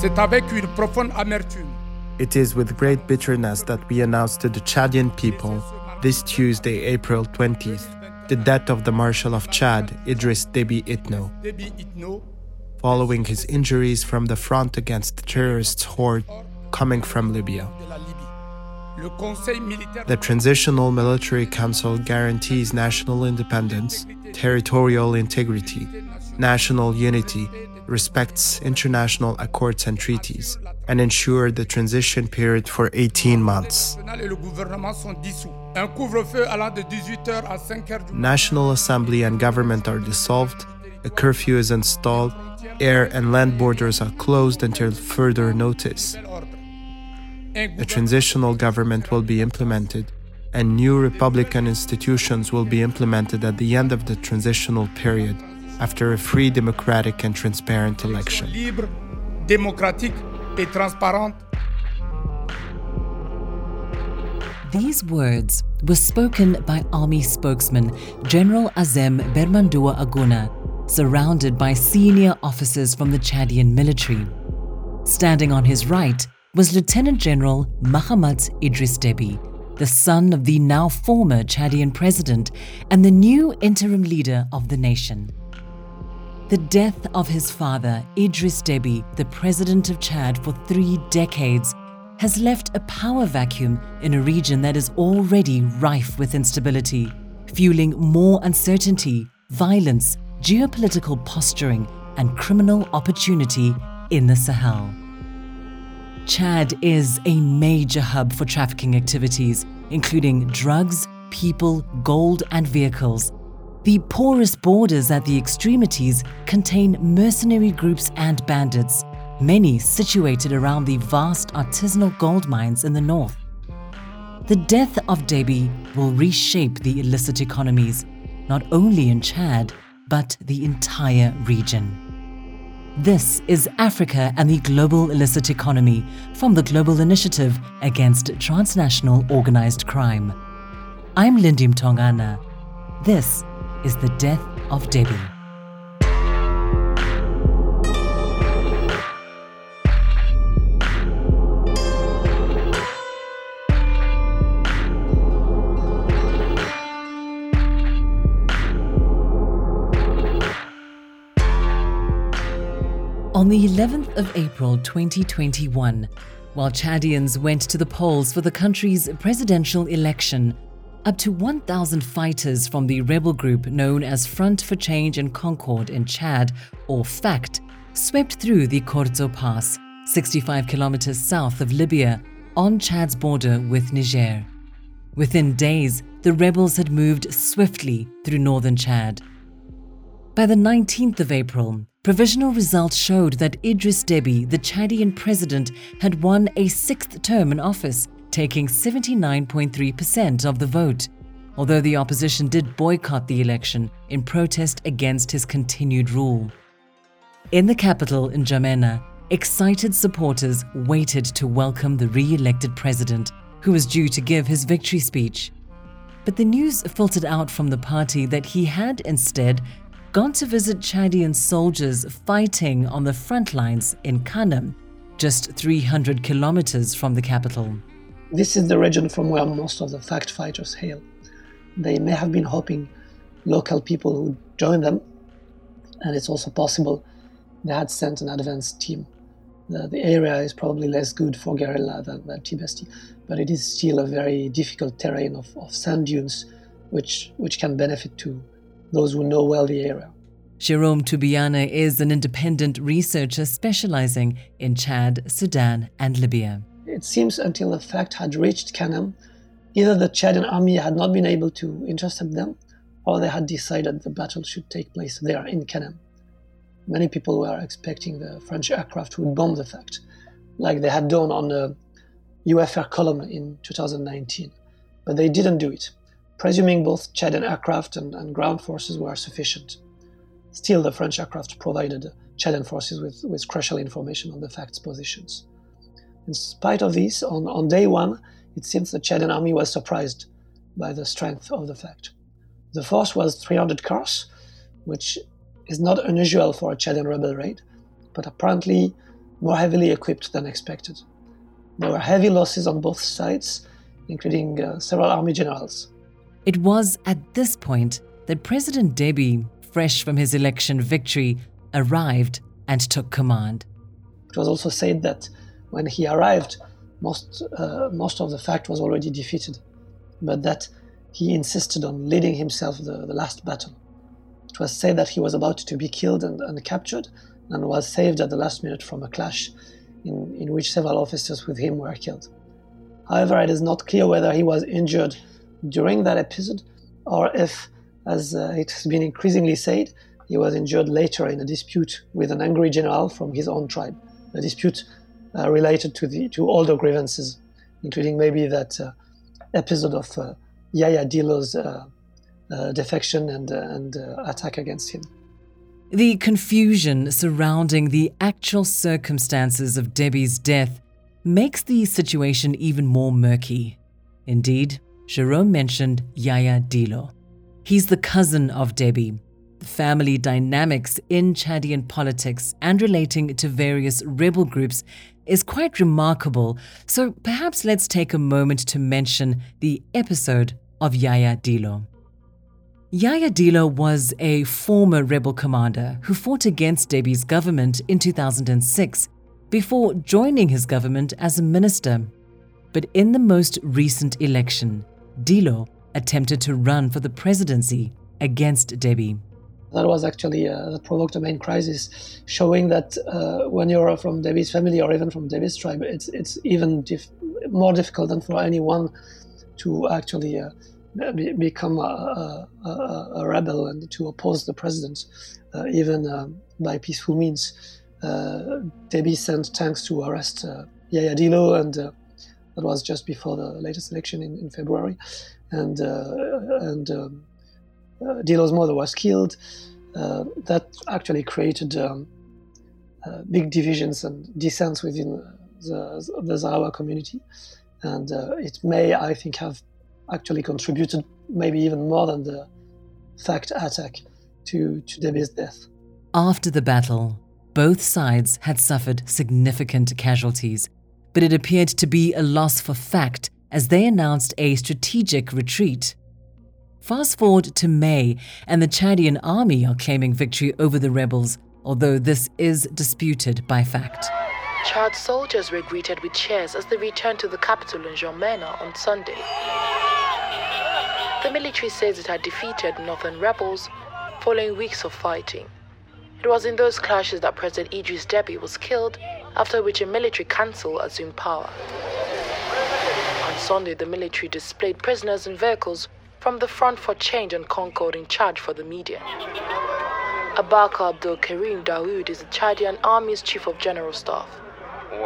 C'est avec une profonde amertume. It is with great bitterness that we announce to the Chadian people this Tuesday, April 20th, the death of the Marshal of Chad, Idris Deby Itno, following his injuries from the front against the terrorists' horde coming from Libya. The Transitional Military Council guarantees national independence, territorial integrity, national unity, respects international accords and treaties, and ensure the transition period for 18 months. National Assembly and government are dissolved, a curfew is installed, air and land borders are closed until further notice. A transitional government will be implemented, and new republican institutions will be implemented at the end of the transitional period after a free, democratic, and transparent election. Libre, démocratique et transparente. These words were spoken by army spokesman General Azem Bermandoua Aguna, surrounded by senior officers from the Chadian military. Standing on his right was Lieutenant General Mahamat Idris Deby, the son of the now former Chadian president and the new interim leader of the nation. The death of his father, Idris Deby, the president of Chad for three decades, has left a power vacuum in a region that is already rife with instability, fueling more uncertainty, violence, geopolitical posturing, and criminal opportunity in the Sahel. Chad is a major hub for trafficking activities, including drugs, people, gold, and vehicles. The porous borders at the extremities contain mercenary groups and bandits, many situated around the vast artisanal gold mines in the north. The death of Deby will reshape the illicit economies, not only in Chad, but the entire region. This is Africa and the Global Illicit Economy from the Global Initiative Against Transnational Organized Crime. I'm Lindy Mtongana. This is The Death of Deby. On the 11th of April 2021, while Chadians went to the polls for the country's presidential election, up to 1,000 fighters from the rebel group known as Front for Change and Concord in Chad, or FACT, swept through the Korizo Pass, 65 kilometers south of Libya, on Chad's border with Niger. Within days, the rebels had moved swiftly through northern Chad. By the 19th of April, provisional results showed that Idris Deby, the Chadian president, had won a sixth term in office, taking 79.3% of the vote, although the opposition did boycott the election in protest against his continued rule. In the capital, in N'Djamena, excited supporters waited to welcome the re elected president, who was due to give his victory speech. But the news filtered out from the party that he had instead gone to visit Chadian soldiers fighting on the front lines in Kanem, just 300 kilometers from the capital. This is the region from where most of the FACT fighters hail. They may have been hoping local people would join them, and it's also possible they had sent an advance team. The, the area is probably less good for guerrilla than, than Tibesti, but it is still a very difficult terrain of, of sand dunes, which, which can benefit to those who know well the area. Jerome Tubiana is an independent researcher specializing in Chad, Sudan, and Libya. It seems until the FACT had reached Kanem, either the Chadian army had not been able to intercept them, or they had decided the battle should take place there in Kanem. Many people were expecting the French aircraft would bomb the FACT, like they had done on the UFR column in 2019, but they didn't do it presuming both Chadian aircraft and, and, ground forces were sufficient. Still, the French aircraft provided Chadian forces with, with crucial information on the facts positions. In spite of this, on, on day one, it seems the Chadian army was surprised by the strength of the FACT. The force was 300 cars, which is not unusual for a Chadian rebel raid, but apparently more heavily equipped than expected. There were heavy losses on both sides, including uh, several army generals. It was at this point that President Deby, fresh from his election victory, arrived and took command. It was also said that when he arrived, most, uh, most of the FACT was already defeated, but that he insisted on leading himself the, the last battle. It was said that he was about to be killed and, and captured and was saved at the last minute from a clash in, in which several officers with him were killed. However, it is not clear whether he was injured during that episode or if, as uh, it has been increasingly said, he was injured later in a dispute with an angry general from his own tribe, a dispute related to, the, to older grievances, including maybe that uh, episode of uh, Yaya Dillo's uh, uh, defection and, and attack against him. The confusion surrounding the actual circumstances of Deby's death makes the situation even more murky. Indeed, Jerome mentioned Yaya Dillo. He's the cousin of Deby. The family dynamics in Chadian politics and relating to various rebel groups is quite remarkable, so perhaps let's take a moment to mention the episode of Yaya Dillo. Yaya Dillo was a former rebel commander who fought against Deby's government in 2006 before joining his government as a minister. But in the most recent election, Dillo attempted to run for the presidency against Deby. That was actually uh, that provoked a main crisis, showing that uh, when you're from Deby's family or even from Deby's tribe, it's it's even dif- more difficult than for anyone to actually uh, be, become a, a, a, rebel and to oppose the president, uh, even uh, by peaceful means. Uh, sent tanks to arrest uh, Yaya Dillo, and that was just before the latest election in, in February. And and um, Uh, Dillo's mother was killed. Uh, that actually created um, uh, big divisions and dissents within the, the community, and it may, I think, have actually contributed maybe even more than the FACT attack to, to Deby's death. After the battle, both sides had suffered significant casualties, but it appeared to be a loss for FACT as they announced a strategic retreat. Fast forward to May, and the Chadian army are claiming victory over the rebels, although this is disputed by FACT. Chad soldiers were greeted with cheers as they returned to the capital in N'Djamena on Sunday. The military says it had defeated northern rebels following weeks of fighting. It was in those clashes that President Idris Deby was killed, after which a military council assumed power. On Sunday, the military displayed prisoners and vehicles from the Front for Change and Concord in Chad for the media. Abaka Abdul Karim Dawood is the Chadian Army's Chief of General Staff. We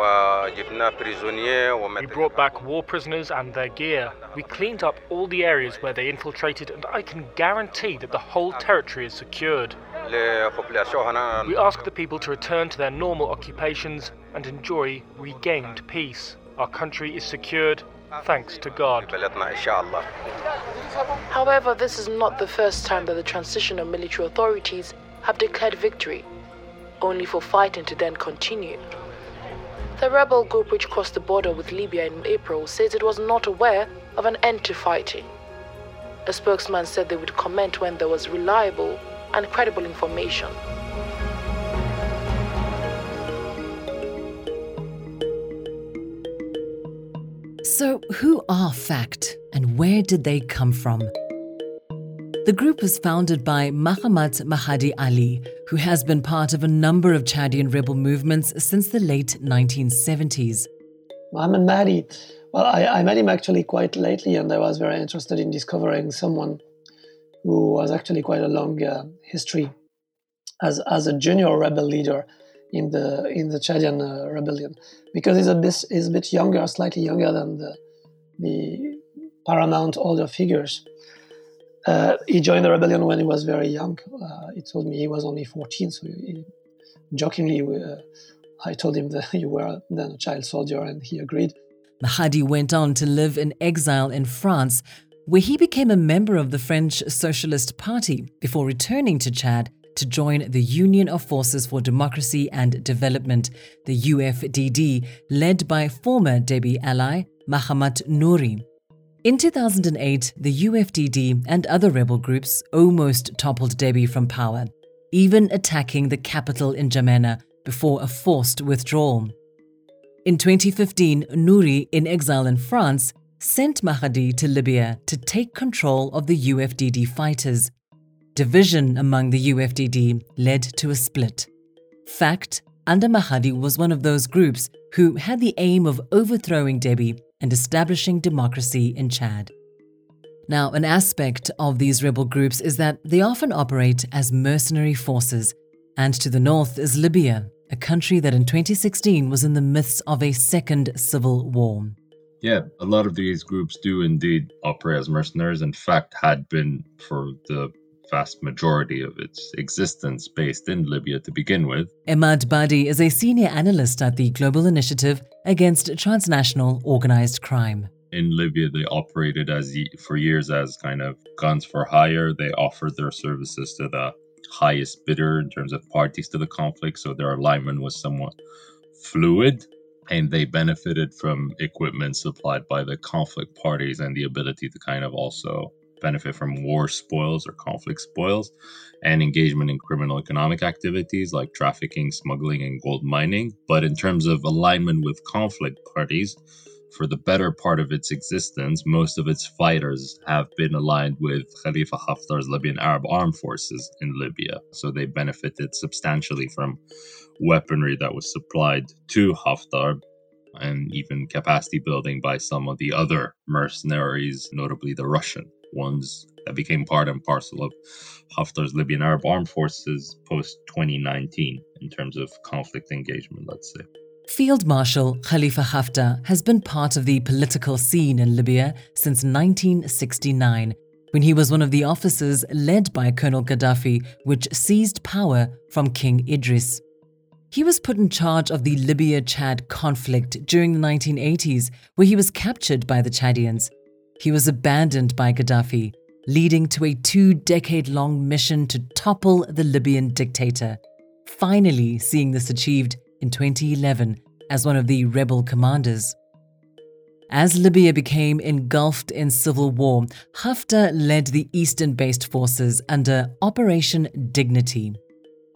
brought back war prisoners and their gear. We cleaned up all the areas where they infiltrated, and I can guarantee that the whole territory is secured. We ask the people to return to their normal occupations and enjoy regained peace. Our country is secured, thanks to God. However, this is not the first time that the transitional military authorities have declared victory, only for fighting to then continue. The rebel group, which crossed the border with Libya in April, says it was not aware of an end to fighting. A spokesman said they would comment when there was reliable and credible information. So, who are FACT and where did they come from? The group was founded by Mahamat Mahdi Ali, who has been part of a number of Chadian rebel movements since the late 1970s. Mohammed Mahdi, well, I, I met him actually quite lately, and I was very interested in discovering someone who has actually quite a long uh, history as, as a junior rebel leader in the in the Chadian uh, rebellion, because he's a bit he's a bit younger, slightly younger than the the paramount older figures. Uh, he joined the rebellion when he was very young. Uh, he told me he was only 14, so he, jokingly, uh, I told him that you were then a child soldier, and he agreed. Mahdi went on to live in exile in France, where he became a member of the French Socialist Party before returning to Chad to join the Union of Forces for Democracy and Development, the UFDD, led by former Deby ally Mahamat Nouri. In 2008, the UFDD and other rebel groups almost toppled Deby from power, even attacking the capital in N'Djamena before a forced withdrawal. In 2015, Nouri, in exile in France, sent Mahdi to Libya to take control of the UFDD fighters. Division among the UFDD led to a split. FACT under Mahdi was one of those groups who had the aim of overthrowing Deby and establishing democracy in Chad. Now, an aspect of these rebel groups is that they often operate as mercenary forces, and to the north is Libya, a country that in 2016 was in the midst of a second civil war. Yeah, a lot of these groups do indeed operate as mercenaries. In fact, had been for the vast majority of its existence based in Libya to begin with. Emad Badi is a senior analyst at the Global Initiative Against Transnational Organized Crime. In Libya, they operated as for years as kind of guns for hire. They offered their services to the highest bidder in terms of parties to the conflict, so their alignment was somewhat fluid. And they benefited from equipment supplied by the conflict parties and the ability to kind of also benefit from war spoils or conflict spoils and engagement in criminal economic activities like trafficking, smuggling, and gold mining. But in terms of alignment with conflict parties, for the better part of its existence, most of its fighters have been aligned with Khalifa Haftar's Libyan Arab armed forces in Libya. So they benefited substantially from weaponry that was supplied to Haftar and even capacity building by some of the other mercenaries, notably the Russian ones that became part and parcel of Haftar's Libyan Arab armed forces post 2019 in terms of conflict engagement, let's say. Field Marshal Khalifa Haftar has been part of the political scene in Libya since 1969, when he was one of the officers led by Colonel Gaddafi, which seized power from King Idris. He was put in charge of the Libya Chad conflict during the 1980s, where he was captured by the Chadians he was abandoned by Gaddafi, leading to a two decade long mission to topple the Libyan dictator, finally seeing this achieved in 2011 as one of the rebel commanders. As Libya became engulfed in civil war, Haftar led the eastern based forces under Operation Dignity.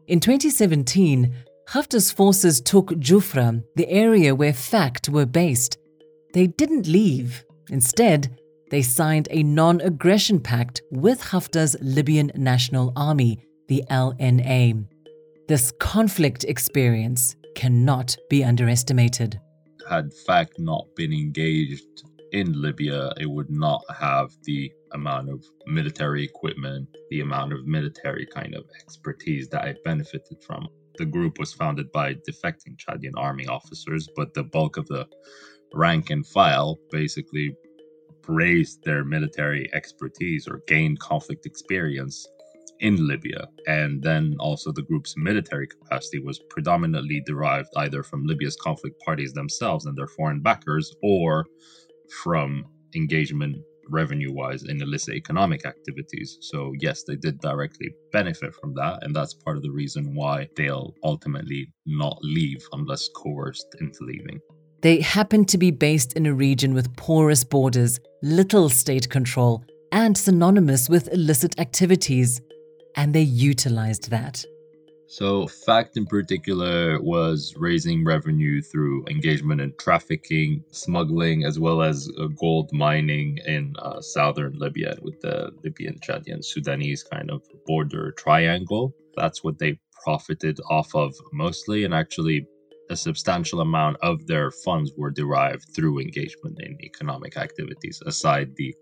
In 2017, Haftar's forces took Jufra, the area where FACT were based. They didn't leave. Instead, they signed a non aggression pact with Haftar's Libyan National Army, the LNA. This conflict experience cannot be underestimated. Had FACT not been engaged in Libya, it would not have the amount of military equipment, the amount of military kind of expertise that it benefited from. The group was founded by defecting Chadian army officers, but the bulk of the rank and file basically raised their military expertise or gained conflict experience in Libya. And then also the group's military capacity was predominantly derived either from Libya's conflict parties themselves and their foreign backers or from engagement revenue wise in illicit economic activities. So, yes, they did directly benefit from that. And that's part of the reason why they'll ultimately not leave unless coerced into leaving. They happened to be based in a region with porous borders, little state control, and synonymous with illicit activities, and they utilized that. So, FACT in particular was raising revenue through engagement in trafficking, smuggling, as well as uh, gold mining in uh, southern Libya with the Libyan, Chadian, Sudanese kind of border triangle. That's what they profited off of mostly, and actually a substantial amount of their funds were derived through engagement in economic activities, aside the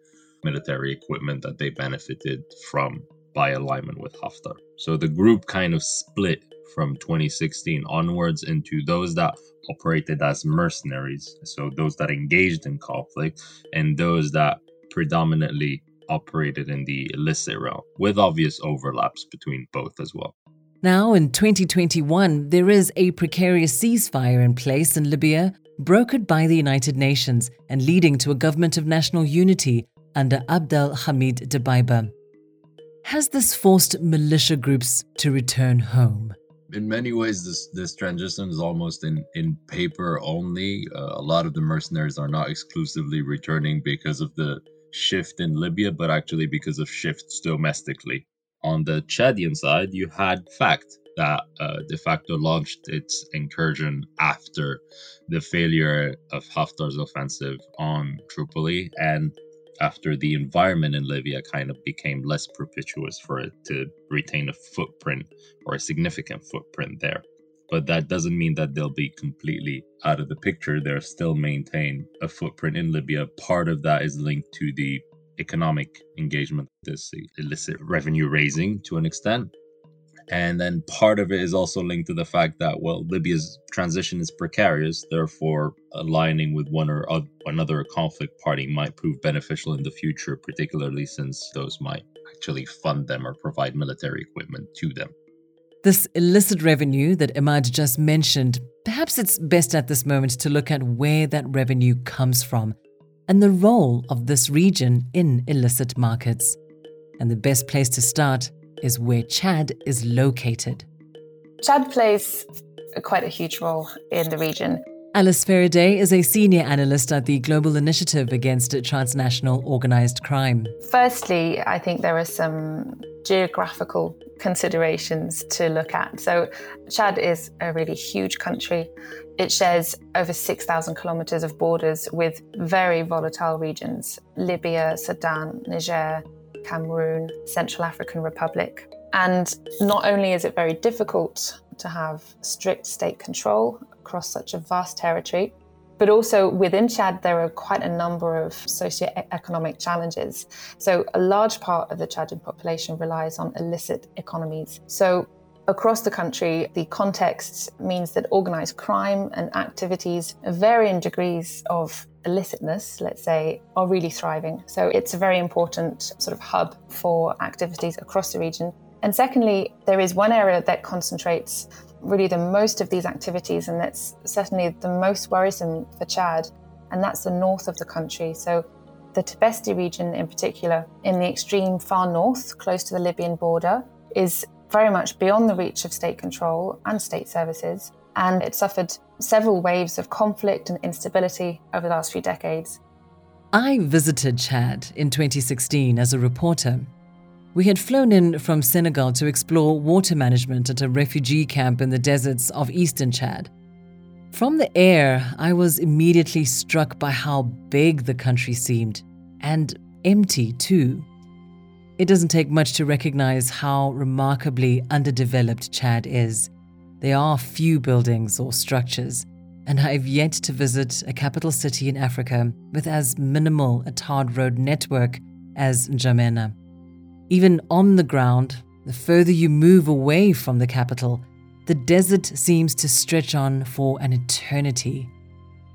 military equipment that they benefited from by alignment with Haftar. So the group kind of split from 2016 onwards into those that operated as mercenaries, so those that engaged in conflict, and those that predominantly operated in the illicit realm, with obvious overlaps between both as well. Now, in 2021, there is a precarious ceasefire in place in Libya, brokered by the United Nations and leading to a government of national unity under Abdel Hamid Dbeibeh. has this forced militia groups to return home? in many ways this this transition is almost in in paper only uh, a lot of the mercenaries are not exclusively returning because of the shift in libya but actually because of shifts domestically on the chadian side you had FACT that uh, de facto launched its incursion after the failure of haftar's offensive on tripoli and after the environment in Libya kind of became less propitious for it to retain a footprint or a significant footprint there. But that doesn't mean that they'll be completely out of the picture. They're still maintain a footprint in Libya. Part of that is linked to the economic engagement, this illicit revenue raising to an extent. And then part of it is also linked to the fact that, well, Libya's transition is precarious. Therefore, aligning with one or another conflict party might prove beneficial in the future, particularly since those might actually fund them or provide military equipment to them. This illicit revenue that Emad just mentioned, perhaps it's best at this moment to look at where that revenue comes from and the role of this region in illicit markets. And the best place to start is where Chad is located. Chad plays quite a huge role in the region. Alice Fereday is a senior analyst at the Global Initiative Against Transnational Organized Crime. Firstly, I think there are some geographical considerations to look at. So, Chad is a really huge country. It shares over 6,000 kilometers of borders with very volatile regions Libya, Sudan, Niger, Cameroon, Central African Republic. And not only is it very difficult to have strict state control across such a vast territory, but also within Chad, there are quite a number of socio-economic challenges. So, a large part of the Chadian population relies on illicit economies. So, across the country, the context means that organized crime and activities of varying degrees of illicitness, let's say, are really thriving. So it's a very important sort of hub for activities across the region. And secondly, there is one area that concentrates really the most of these activities, and that's certainly the most worrisome for Chad, and that's the north of the country. So the Tibesti region in particular, in the extreme far north, close to the Libyan border, is very much beyond the reach of state control and state services and it suffered several waves of conflict and instability over the last few decades. I visited Chad in 2016 as a reporter. We had flown in from Senegal to explore water management at a refugee camp in the deserts of eastern Chad. From the air, I was immediately struck by how big the country seemed, and empty too. It doesn't take much to recognize how remarkably underdeveloped Chad is. There are few buildings or structures, and I've yet to visit a capital city in Africa with as minimal a tarred road network as N'Djamena. Even on the ground, the further you move away from the capital, the desert seems to stretch on for an eternity.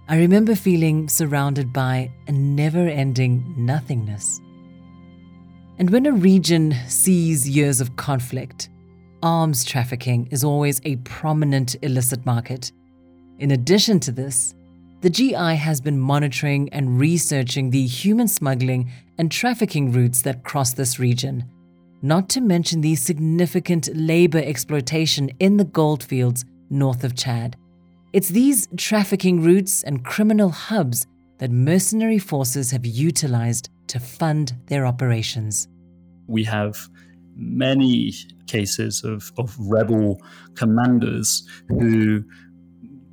I remember feeling surrounded by a never ending nothingness. And when a region sees years of conflict, arms trafficking is always a prominent illicit market. In addition to this, the GI has been monitoring and researching the human smuggling and trafficking routes that cross this region, not to mention the significant labor exploitation in the goldfields north of Chad. It's these trafficking routes and criminal hubs that mercenary forces have utilized to fund their operations. We have many cases of, of rebel commanders who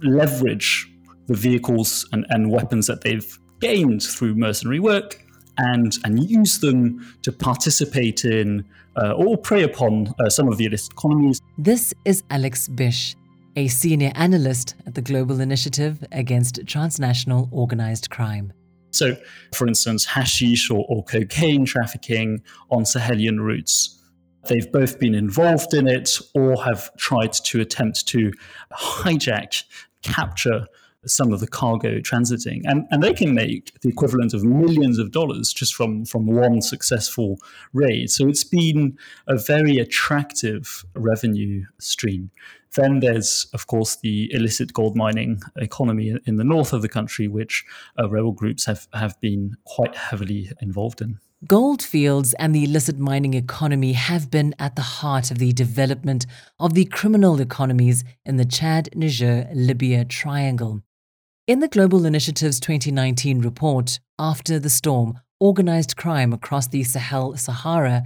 leverage the vehicles and, and weapons that they've gained through mercenary work and, and use them to participate in uh, or prey upon uh, some of the illicit economies. This is Alex Bish, a senior analyst at the Global Initiative Against Transnational Organized Crime. So, for instance, hashish or, or cocaine trafficking on Sahelian routes they've both been involved in it or have tried to attempt to hijack, capture some of the cargo transiting. And, and they can make the equivalent of millions of dollars just from, from one successful raid. So it's been a very attractive revenue stream. Then there's, of course, the illicit gold mining economy in the north of the country, which uh, rebel groups have, have been quite heavily involved in. Goldfields and the illicit mining economy have been at the heart of the development of the criminal economies in the Chad, Niger, Libya triangle. In the Global Initiative's 2019 report, After the Storm Organized Crime Across the Sahel Sahara,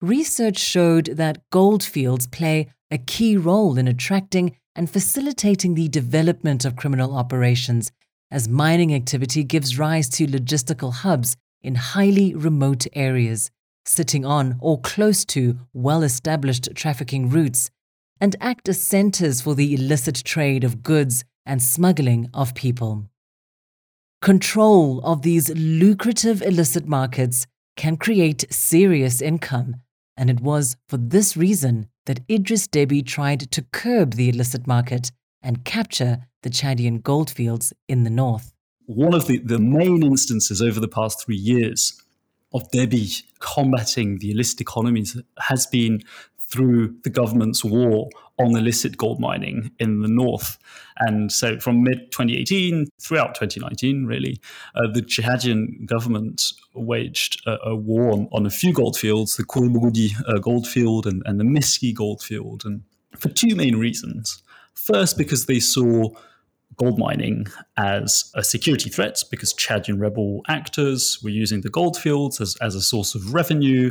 research showed that goldfields play a key role in attracting and facilitating the development of criminal operations, as mining activity gives rise to logistical hubs in highly remote areas, sitting on or close to well established trafficking routes, and act as centers for the illicit trade of goods and smuggling of people. Control of these lucrative illicit markets can create serious income, and it was for this reason that Idris Deby tried to curb the illicit market and capture the Chadian goldfields in the north one of the, the main instances over the past three years of Deby combating the illicit economies has been through the government's war on illicit gold mining in the north. And so from mid 2018 throughout 2019, really, uh, the Chadian government waged a, a war on, a few goldfields, the Kouri Bougoudi uh, goldfield and, and the Miski goldfield, and for two main reasons. First, because they saw gold mining as a security threat because Chadian rebel actors were using the gold fields as, as a source of revenue,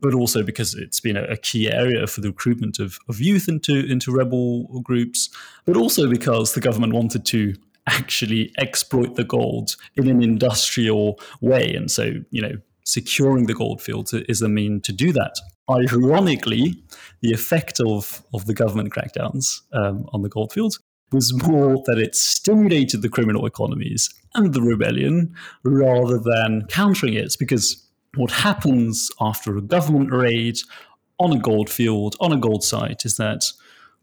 but also because it's been a, a key area for the recruitment of, of youth into, into rebel groups, but also because the government wanted to actually exploit the gold in an industrial way. And so, you know, securing the gold fields is a mean to do that. Ironically, the effect of, of the government crackdowns um, on the gold fields was more that it stimulated the criminal economies and the rebellion rather than countering it. Because what happens after a government raid on a gold field, on a gold site, is that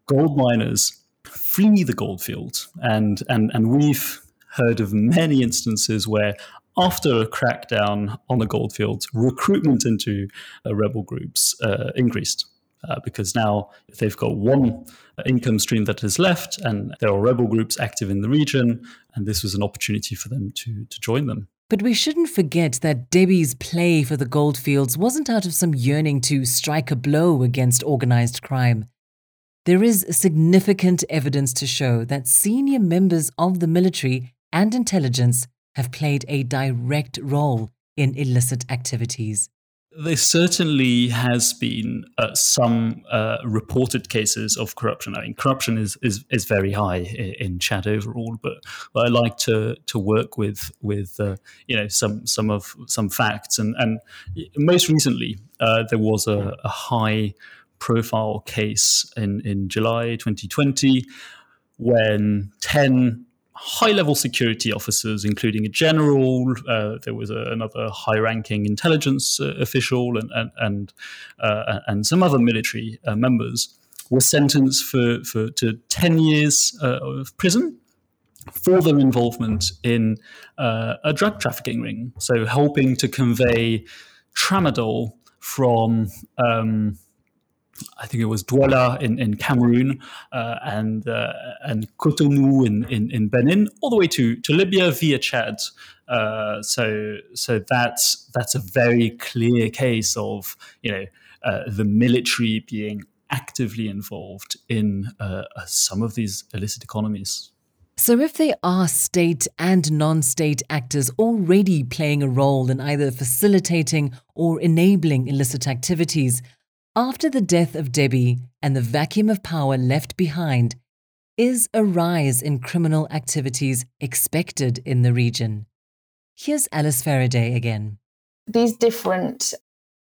gold miners flee the gold field. And, and, and we've heard of many instances where after a crackdown on the gold fields, recruitment into uh, rebel groups uh, increased. Uh, because now they've got one income stream that is left, and there are rebel groups active in the region, and this was an opportunity for them to, to join them. But we shouldn't forget that Deby's play for the goldfields wasn't out of some yearning to strike a blow against organized crime. There is significant evidence to show that senior members of the military and intelligence have played a direct role in illicit activities. There certainly has been uh, some uh, reported cases of corruption. I mean, corruption is, is, is very high in, Chad overall, but, I like to to work with with uh, you know some some of some facts. And and most recently, uh, there was a, a high profile case in in July 2020 when ten high level security officers, including a general. Uh, there was a, another high ranking intelligence uh, official and, and, and, uh, and, some other military uh, members were sentenced for, for to 10 years uh, of prison for their involvement in uh, a drug trafficking ring. So, helping to convey tramadol from. Um, I think it was Douala in, in Cameroon uh, and uh, and Cotonou in, in, in, Benin, all the way to, to Libya via Chad. Uh, so so that's that's a very clear case of you know uh, the military being actively involved in uh, some of these illicit economies. So, if they are state and non state actors already playing a role in either facilitating or enabling illicit activities, after the death of Deby and the vacuum of power left behind, is a rise in criminal activities expected in the region? Here's Alice Fereday again. These different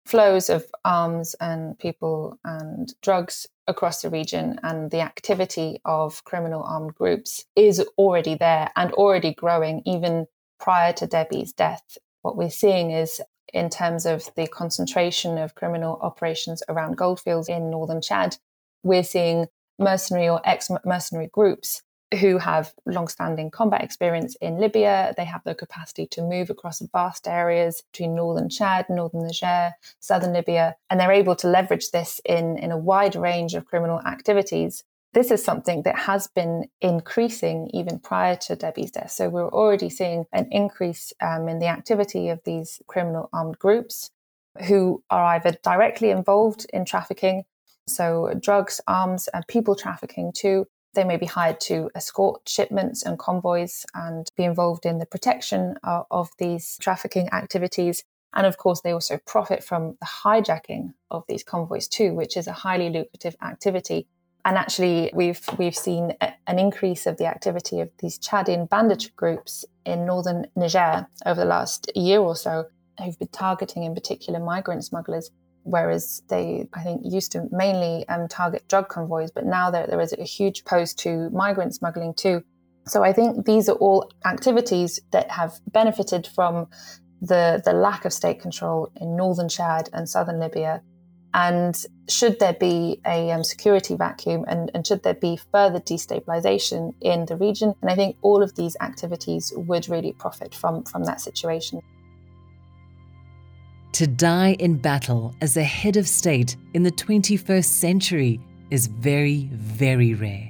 flows of arms and people and drugs across the region and the activity of criminal armed groups is already there and already growing even prior to Deby's death. What we're seeing is in terms of the concentration of criminal operations around goldfields in northern Chad. We're seeing mercenary or ex mercenary groups who have long-standing combat experience in Libya. They have the capacity to move across vast areas between northern Chad, northern Niger, southern Libya, and they're able to leverage this in, in a wide range of criminal activities this is something that has been increasing even prior to Deby's death. So we're already seeing an increase um, in the activity of these criminal armed groups who are either directly involved in trafficking, so drugs, arms, and people trafficking too. They may be hired to escort shipments and convoys and be involved in the protection of, of these trafficking activities. And of course, they also profit from the hijacking of these convoys too, which is a highly lucrative activity. And actually, we've we've seen a, an increase of the activity of these Chadian bandit groups in northern Niger over the last year or so, who've been targeting, in particular, migrant smugglers. Whereas they, I think, used to mainly um, target drug convoys, but now there, there is a huge post to migrant smuggling too. So I think these are all activities that have benefited from the, the lack of state control in northern Chad and southern Libya. And should there be a um, security vacuum and, and should there be further destabilization in the region, and I think all of these activities would really profit from, from that situation. To die in battle as a head of state in the 21st century is very, very rare.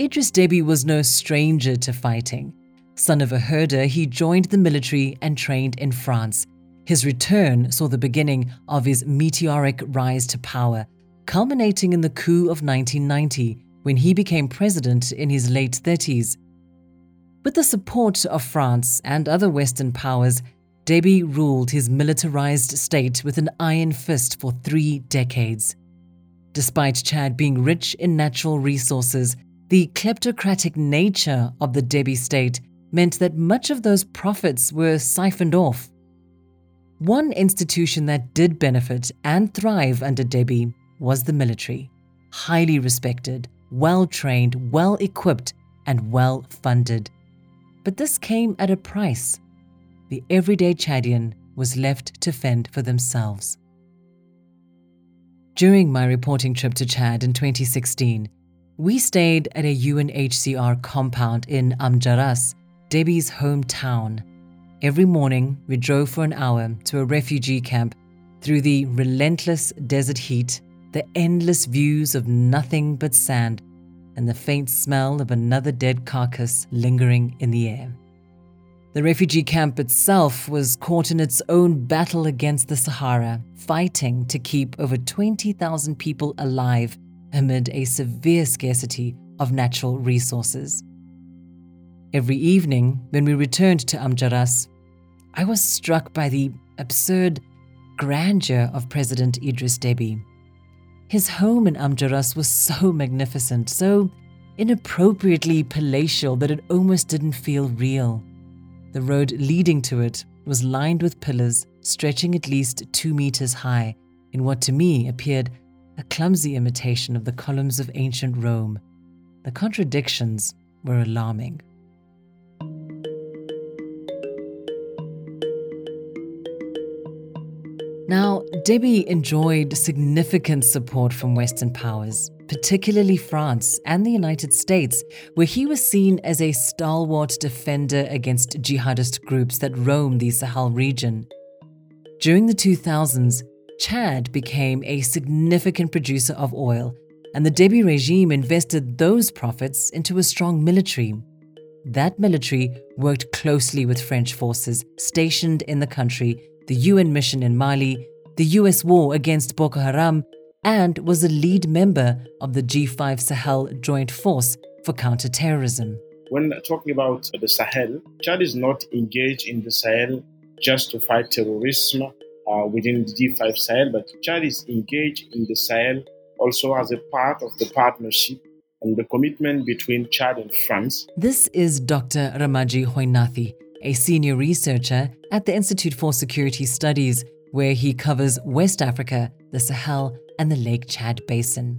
Idris Deby was no stranger to fighting. Son of a herder, he joined the military and trained in France. His return saw the beginning of his meteoric rise to power, culminating in the coup of 1990 when he became president in his late 30s. With the support of France and other Western powers, Deby ruled his militarized state with an iron fist for three decades. Despite Chad being rich in natural resources, the kleptocratic nature of the Deby state meant that much of those profits were siphoned off. One institution that did benefit and thrive under Deby was the military. Highly respected, well trained, well equipped, and well funded. But this came at a price. The everyday Chadian was left to fend for themselves. During my reporting trip to Chad in 2016, we stayed at a UNHCR compound in Amjaras Deby's hometown. Every morning, we drove for an hour to a refugee camp through the relentless desert heat, the endless views of nothing but sand, and the faint smell of another dead carcass lingering in the air. The refugee camp itself was caught in its own battle against the Sahara, fighting to keep over 20,000 people alive amid a severe scarcity of natural resources. Every evening, when we returned to Amjaras, I was struck by the absurd grandeur of President Idris Deby. His home in Amjaras was so magnificent, so inappropriately palatial that it almost didn't feel real. The road leading to it was lined with pillars stretching at least two meters high in what to me appeared a clumsy imitation of the columns of ancient Rome. The contradictions were alarming. Now, Deby enjoyed significant support from Western powers, particularly France and the United States, where he was seen as a stalwart defender against jihadist groups that roam the Sahel region. During the 2000s, Chad became a significant producer of oil, and the Deby regime invested those profits into a strong military. That military worked closely with French forces stationed in the country the UN mission in Mali, the US war against Boko Haram, and was a lead member of the G5 Sahel Joint Force for counterterrorism. When talking about the Sahel, Chad is not engaged in the Sahel just to fight terrorism uh, within the G5 Sahel, but Chad is engaged in the Sahel also as a part of the partnership and the commitment between Chad and France. This is Dr. Remadji Hoinathy, a senior researcher at the Institute for Security Studies, where he covers West Africa, the Sahel, and the Lake Chad Basin.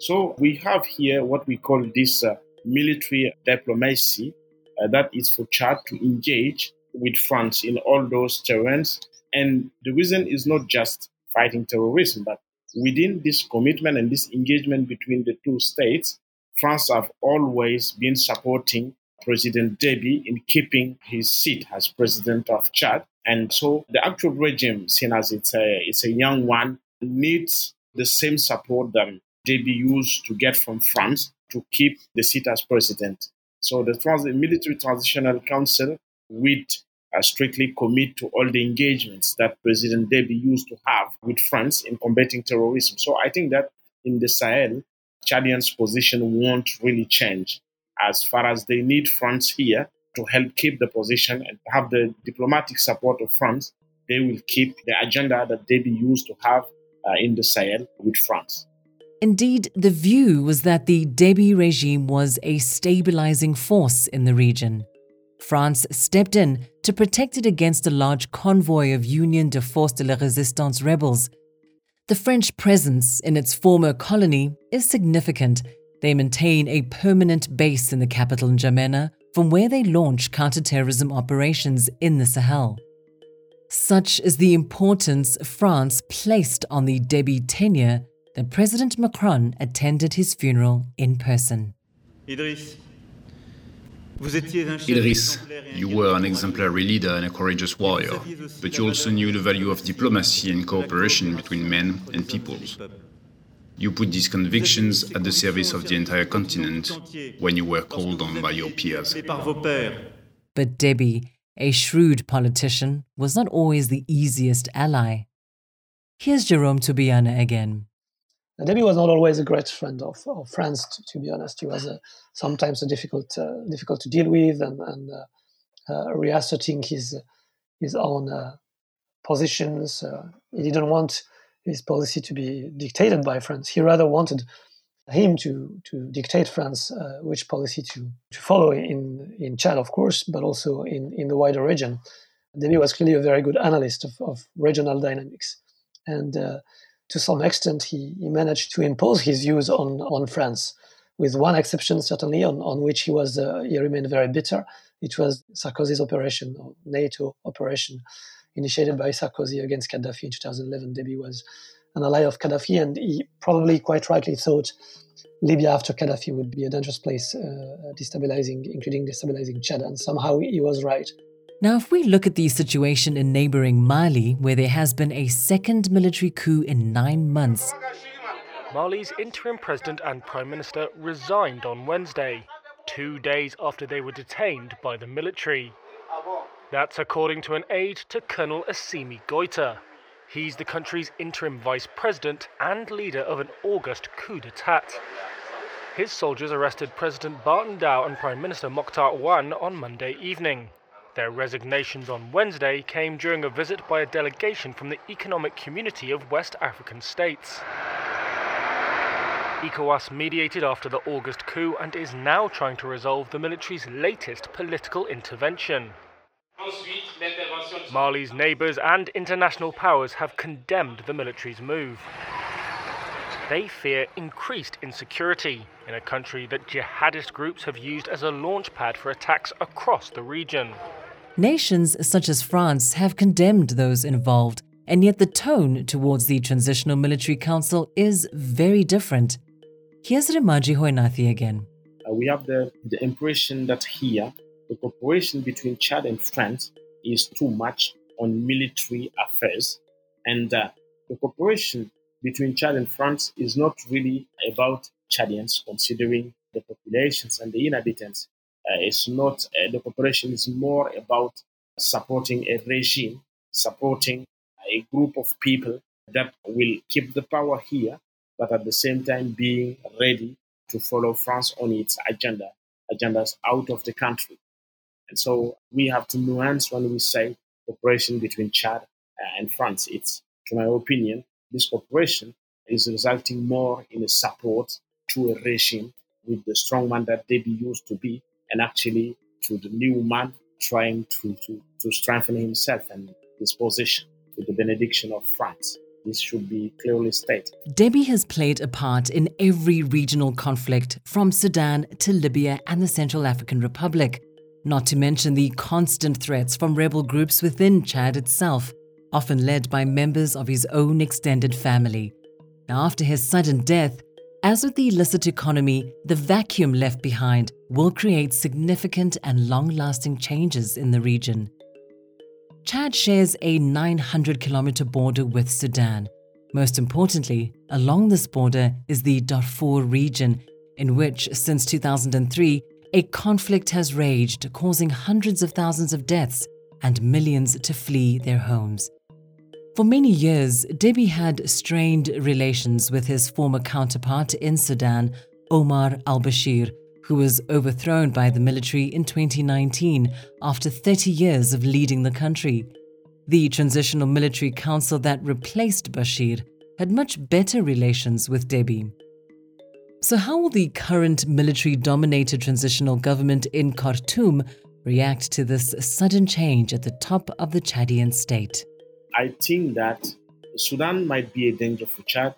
So we have here what we call this uh, military diplomacy uh, that is for Chad to engage with France in all those terrains. And the reason is not just fighting terrorism, but within this commitment and this engagement between the two states, France have always been supporting President Deby in keeping his seat as president of Chad. And so the actual regime, seen as it's a, it's a young one, needs the same support that Deby used to get from France to keep the seat as president. So the trans- military transitional council would uh, strictly commit to all the engagements that President Deby used to have with France in combating terrorism. So I think that in the Sahel, Chadians' position won't really change as far as they need France here to help keep the position and have the diplomatic support of France. They will keep the agenda that Deby used to have uh, in the Sahel with France. Indeed, the view was that the Deby regime was a stabilizing force in the region. France stepped in to protect it against a large convoy of Union de Force de la Résistance rebels. The French presence in its former colony is significant. They maintain a permanent base in the capital N'Djamena, from where they launch counterterrorism operations in the Sahel. Such is the importance France placed on the Deby tenure that President Macron attended his funeral in person. Idriss, you were an exemplary leader and a courageous warrior, but you also knew the value of diplomacy and cooperation between men and peoples. You put these convictions at the service of the entire continent when you were called on by your peers. But Deby, a shrewd politician, was not always the easiest ally. Here's Jerome Tubiana again. Deby was not always a great friend of, of France, to, to be honest. He was uh, sometimes a difficult, uh, difficult to deal with, and, and uh, uh reasserting his his own uh, positions. Uh, he didn't want his policy to be dictated by France. He rather wanted him to to dictate France which policy to, to follow in in Chad, of course, but also in in the wider region. Deby was clearly a very good analyst of, of regional dynamics, and to some extent, he, he managed to impose his views on, on France, with one exception certainly on, on which he was uh, he remained very bitter. It was Sarkozy's operation, or NATO operation, initiated by Sarkozy against Gaddafi in 2011. Deby was an ally of Gaddafi, and he probably quite rightly thought Libya after Gaddafi would be a dangerous place, uh, destabilizing, including destabilizing Chad, and somehow he was right. Now, if we look at the situation in neighboring Mali, where there has been a second military coup in nine months, Mali's interim president and prime minister resigned on Wednesday, two days after they were detained by the military. That's according to an aide to Colonel Assimi Goita. He's the country's interim vice president and leader of an August coup d'etat. His soldiers arrested President Bah Ndaw and Prime Minister Mokhtar Ouane on Monday evening. Their resignations on Wednesday came during a visit by a delegation from the Economic Community of West African States. ECOWAS mediated after the August coup and is now trying to resolve the military's latest political intervention. Mali's neighbours and international powers have condemned the military's move. They fear increased insecurity in a country that jihadist groups have used as a launchpad for attacks across the region. Nations such as France have condemned those involved, and yet the tone towards the Transitional Military Council is very different. Here's Remadji Hoinathy again. Uh, we have the, the impression that here the cooperation between Chad and France is too much on military affairs, and uh, the cooperation between Chad and France is not really about Chadians, considering the populations and the inhabitants uh, it's not, uh, the cooperation is more about supporting a regime, supporting a group of people that will keep the power here, but at the same time being ready to follow France on its agenda, agendas out of the country. And so we have to nuance when we say cooperation between Chad and France. It's, to my opinion, this cooperation is resulting more in a support to a regime with the strong man that Deby used to be, and actually to the new man trying to, to, to strengthen himself and his position with the benediction of France. This should be clearly stated. Deby has played a part in every regional conflict from Sudan to Libya and the Central African Republic, not to mention the constant threats from rebel groups within Chad itself, often led by members of his own extended family. After his sudden death, as with the illicit economy, the vacuum left behind will create significant and long lasting changes in the region. Chad shares a 900 kilometer border with Sudan, Most importantly, along this border is the Darfur region, in which, since 2003, a conflict has raged, causing hundreds of thousands of deaths and millions to flee their homes. For many years, Deby had strained relations with his former counterpart in Sudan, Omar al Bashir, who was overthrown by the military in 2019 after 30 years of leading the country. The Transitional Military Council that replaced Bashir had much better relations with Deby. So, how will the current military dominated transitional government in Khartoum react to this sudden change at the top of the Chadian state? I think that Sudan might be a danger for Chad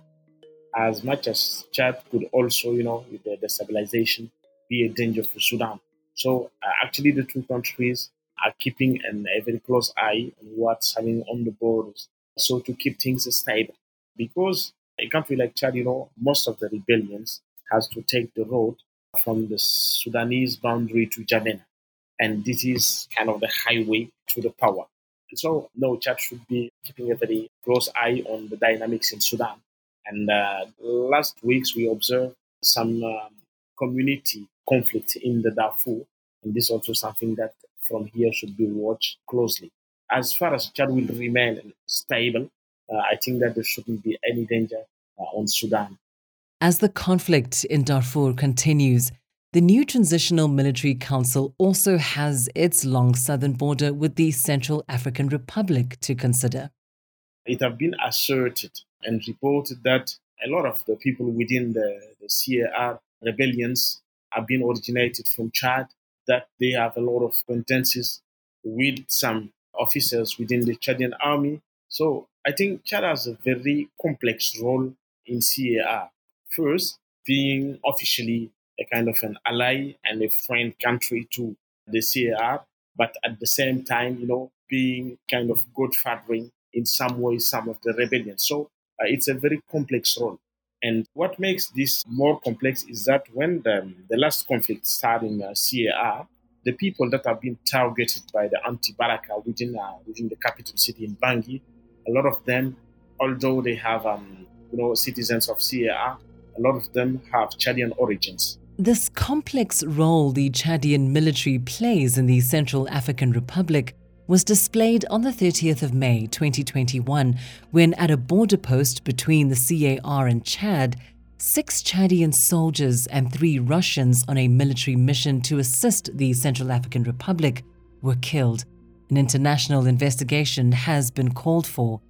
as much as Chad could also, you know, with the destabilization, be a danger for Sudan. So, uh, actually, the two countries are keeping an, a very close eye on what's happening on the borders. So to keep things stable, because a country like Chad, you know, most of the rebellions has to take the road from the Sudanese boundary to N'Djamena, and this is kind of the highway to the power. And so, no, Chad should be keeping a very close eye on the dynamics in Sudan. And uh, last weeks we observed some um, community conflict in the Darfur, and this is also something that from here should be watched closely. As far as Chad will remain stable, uh, I think that there shouldn't be any danger uh, on Sudan. As the conflict in Darfur continues, the new Transitional Military Council also has its long southern border with the Central African Republic to consider. It has been asserted and reported that a lot of the people within the, the CAR rebellions have been originated from Chad that they have a lot of contentions with some officers within the Chadian army. So I think Chad has a very complex role in CAR. First, being officially a kind of an ally and a friend country to the CAR, but at the same time, you know, being kind of godfathering in some way some of the rebellion. So uh, it's a very complex role. And what makes this more complex is that when the, the last conflict started in uh, CAR, the people that have been targeted by the anti-Balaka within uh, within the capital city in Bangui, a lot of them, although they have um, you know citizens of CAR, a lot of them have Chadian origins. This complex role the Chadian military plays in the Central African Republic was displayed on the 30th of May 2021 when, at a border post between the CAR and Chad, six Chadian soldiers and three Russians on a military mission to assist the Central African Republic were killed. An international investigation has been called for.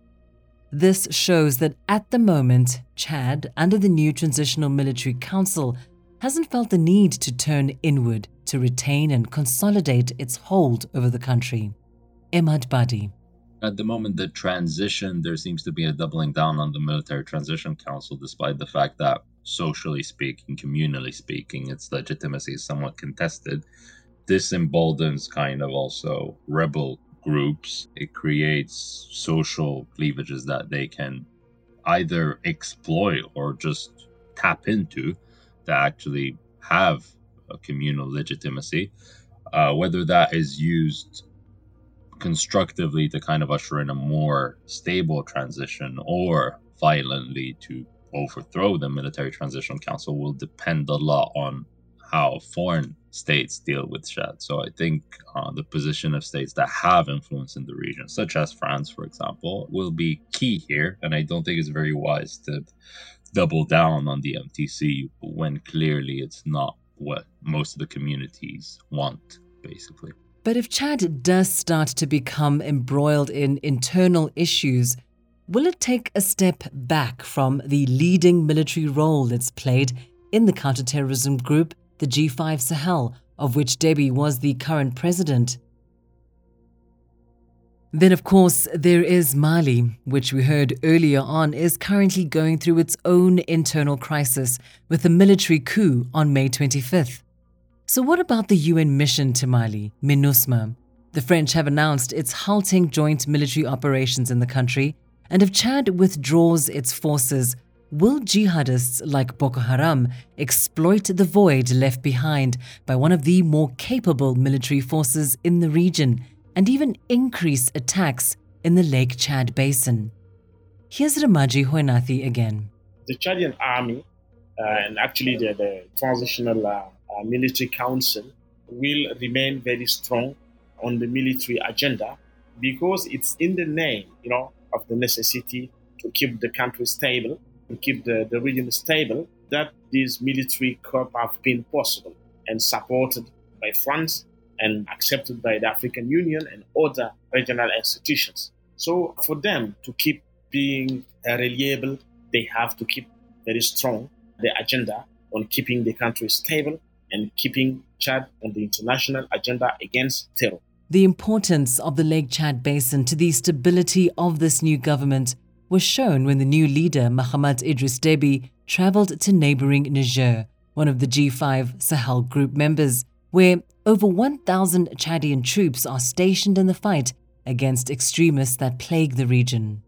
This shows that at the moment, Chad, under the new Transitional Military Council, hasn't felt the need to turn inward to retain and consolidate its hold over the country. Emad Badi. At the moment, the transition, there seems to be a doubling down on the Military Transition Council, despite the fact that, socially speaking, communally speaking, its legitimacy is somewhat contested. This emboldens kind of also rebel groups. It creates social cleavages that they can either exploit or just tap into to actually have a communal legitimacy. Uh, whether that is used constructively to kind of usher in a more stable transition or violently to overthrow the military transitional council will depend a lot on how foreign states deal with Chad. So I think uh, the position of states that have influence in the region, such as France, for example, will be key here. And I don't think it's very wise to double down on the MTC when clearly it's not what most of the communities want, basically. But if Chad does start to become embroiled in internal issues, will it take a step back from the leading military role it's played in the counterterrorism group, the G5 Sahel, of which Deby was the current president? Then, of course, there is Mali, which we heard earlier on is currently going through its own internal crisis with a military coup on May 25th. So, what about the UN mission to Mali, MINUSMA? The French have announced it's halting joint military operations in the country, and if Chad withdraws its forces, will jihadists like Boko Haram exploit the void left behind by one of the more capable military forces in the region and even increase attacks in the Lake Chad basin? Here's Remadji Hoinathy again. The Chadian army uh, and actually the, the transitional uh, uh, military council will remain very strong on the military agenda because it's in the name, you know, of the necessity to keep the country stable, to keep the, the region stable, that these military coup have been possible and supported by France and accepted by the African Union and other regional institutions. So for them to keep being uh, reliable, they have to keep very strong the agenda on keeping the country stable and keeping Chad on the international agenda against terror. The importance of the Lake Chad Basin to the stability of this new government was shown when the new leader, Mahamat Idris Deby, traveled to neighboring Niger, one of the G5 Sahel group members, where over 1,000 Chadian troops are stationed in the fight against extremists that plague the region.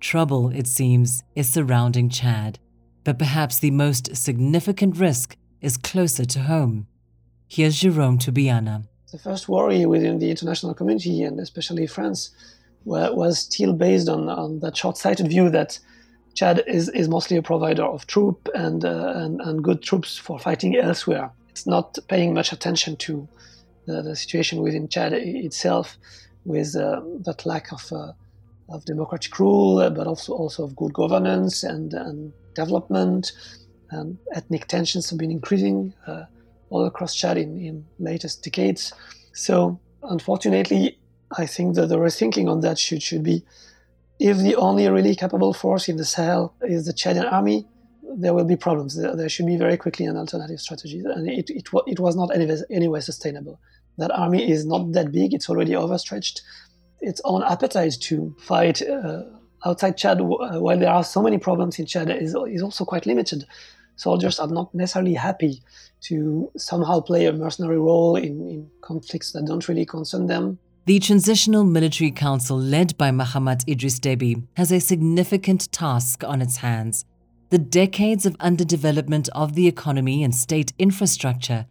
Trouble, it seems, is surrounding Chad, but perhaps the most significant risk is closer to home. Here's Jerome Tubiana. The first worry within the international community, and especially France, was still based on, on that short sighted view that Chad is, is mostly a provider of troop and, uh, and, and good troops for fighting elsewhere. It's not paying much attention to the, the situation within Chad itself, with uh, that lack of, uh, of democratic rule, but also, also of good governance and, and development. And ethnic tensions have been increasing uh, all across Chad in, in latest decades. So, unfortunately, I think that the rethinking on that should, should be if the only really capable force in the Sahel is the Chadian army, there will be problems. There, there should be very quickly an alternative strategy. And it, it, it was not anyway, anyway sustainable. That army is not that big, it's already overstretched. Its own appetite to fight uh, outside Chad, uh, while there are so many problems in Chad, is, is also quite limited. Soldiers are not necessarily happy to somehow play a mercenary role in, in conflicts that don't really concern them. The Transitional Military Council, led by Mahamat Idris Deby, has a significant task on its hands. The decades of underdevelopment of the economy and state infrastructure,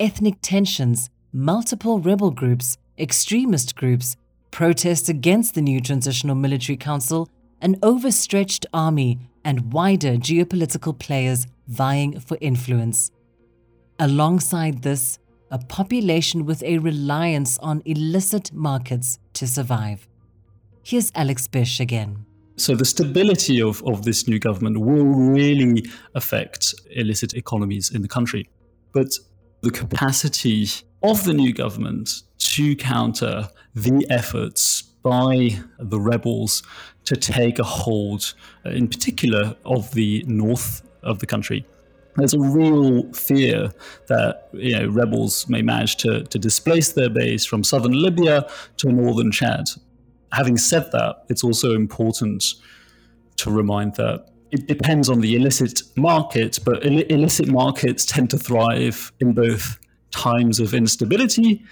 ethnic tensions, multiple rebel groups, extremist groups, protests against the new Transitional Military Council, an overstretched army, and wider geopolitical players vying for influence. Alongside this, a population with a reliance on illicit markets to survive. Here's Alex Bish again. So, the stability of, of this new government will really affect illicit economies in the country. But the capacity of the new government to counter the efforts by the rebels to take a hold, uh, in particular, of the north of the country. There's a real fear that you know rebels may manage to, to displace their base from southern Libya to northern Chad. Having said that, it's also important to remind that it depends on the illicit market, but Ill- illicit markets tend to thrive in both times of instability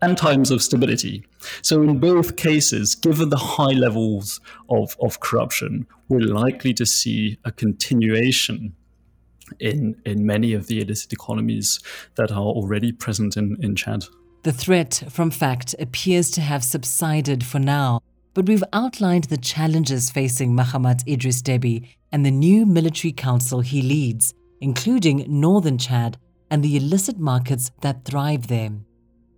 and times of stability. So, in both cases, given the high levels of, of corruption, we're likely to see a continuation in, in many of the illicit economies that are already present in, in Chad. The threat from FACT appears to have subsided for now, but we've outlined the challenges facing Mahamat Idris Deby and the new military council he leads, including northern Chad and the illicit markets that thrive there.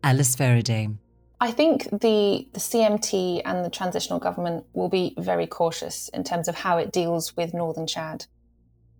Alice Fereday. I think the, the CMT and the transitional government will be very cautious in terms of how it deals with northern Chad.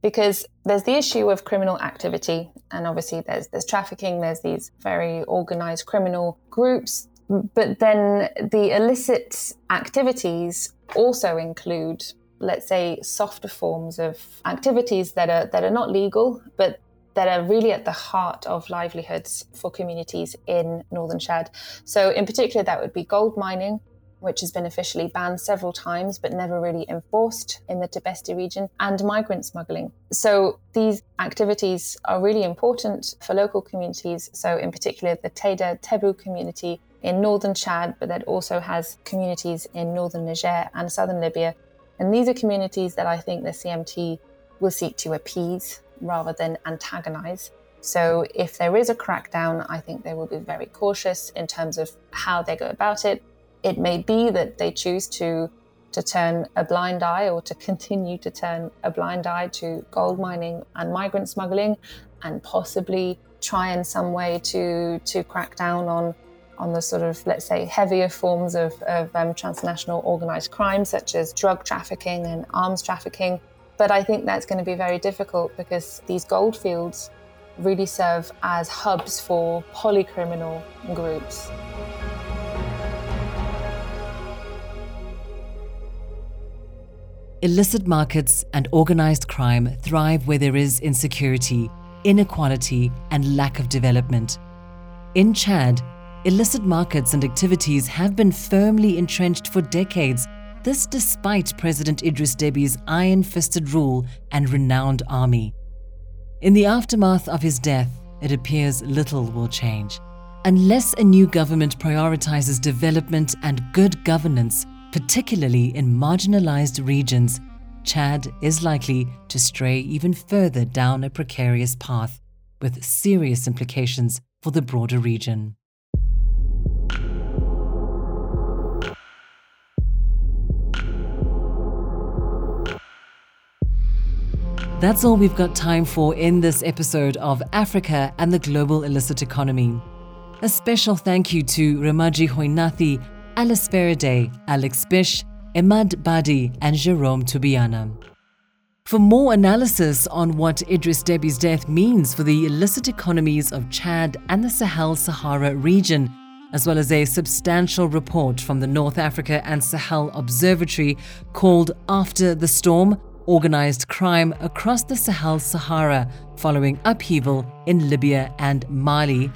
Because there's the issue of criminal activity, and obviously there's there's trafficking, there's these very organized criminal groups, but then the illicit activities also include let's say softer forms of activities that are that are not legal but that are really at the heart of livelihoods for communities in northern Chad. So, in particular, that would be gold mining, which has been officially banned several times but never really enforced in the Tibesti region, and migrant smuggling. So, these activities are really important for local communities. So, in particular, the Teda Tebu community in northern Chad, but that also has communities in northern Niger and southern Libya. And these are communities that I think the CMT will seek to appease rather than antagonize. So, if there is a crackdown, I think they will be very cautious in terms of how they go about it. It may be that they choose to to turn a blind eye or to continue to turn a blind eye to gold mining and migrant smuggling and possibly try in some way to to crack down on on the sort of let's say heavier forms of, of um, transnational organized crime such as drug trafficking and arms trafficking. But i think that's going to be very difficult because these gold fields really serve as hubs for polycriminal groups Illicit markets and organized crime thrive where there is insecurity, inequality, and lack of development. In Chad, illicit markets and activities have been firmly entrenched for decades, this despite President Idris Déby's iron fisted rule and renowned army. In the aftermath of his death, it appears little will change. Unless a new government prioritizes development and good governance, particularly in marginalized regions, Chad is likely to stray even further down a precarious path with serious implications for the broader region. That's all we've got time for in this episode of Africa and the Global Illicit Economy. A special thank you to Remadji Hoinathy Alice Fereday, Alex Bish, Emad Badi, and Jerome Tubiana. For more analysis on what Idris Déby's death means for the illicit economies of Chad and the Sahel Sahara region, as well as a substantial report from the North Africa and Sahel Observatory called After the Storm Organized Crime Across the Sahel Sahara Following Upheaval in Libya and Mali.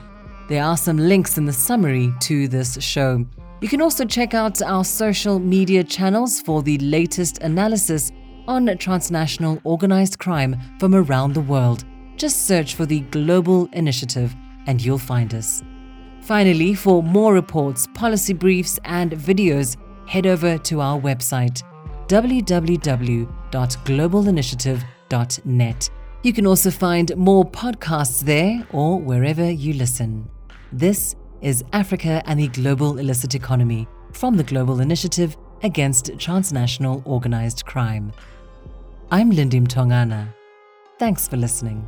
There are some links in the summary to this show. You can also check out our social media channels for the latest analysis on transnational organized crime from around the world. Just search for the Global Initiative and you'll find us. Finally, for more reports, policy briefs, and videos, head over to our website www.globalinitiative.net. You can also find more podcasts there or wherever you listen. This is Africa and the Global Illicit Economy from the Global Initiative Against Transnational Organized Crime. I'm Lindy Tongana. Thanks for listening.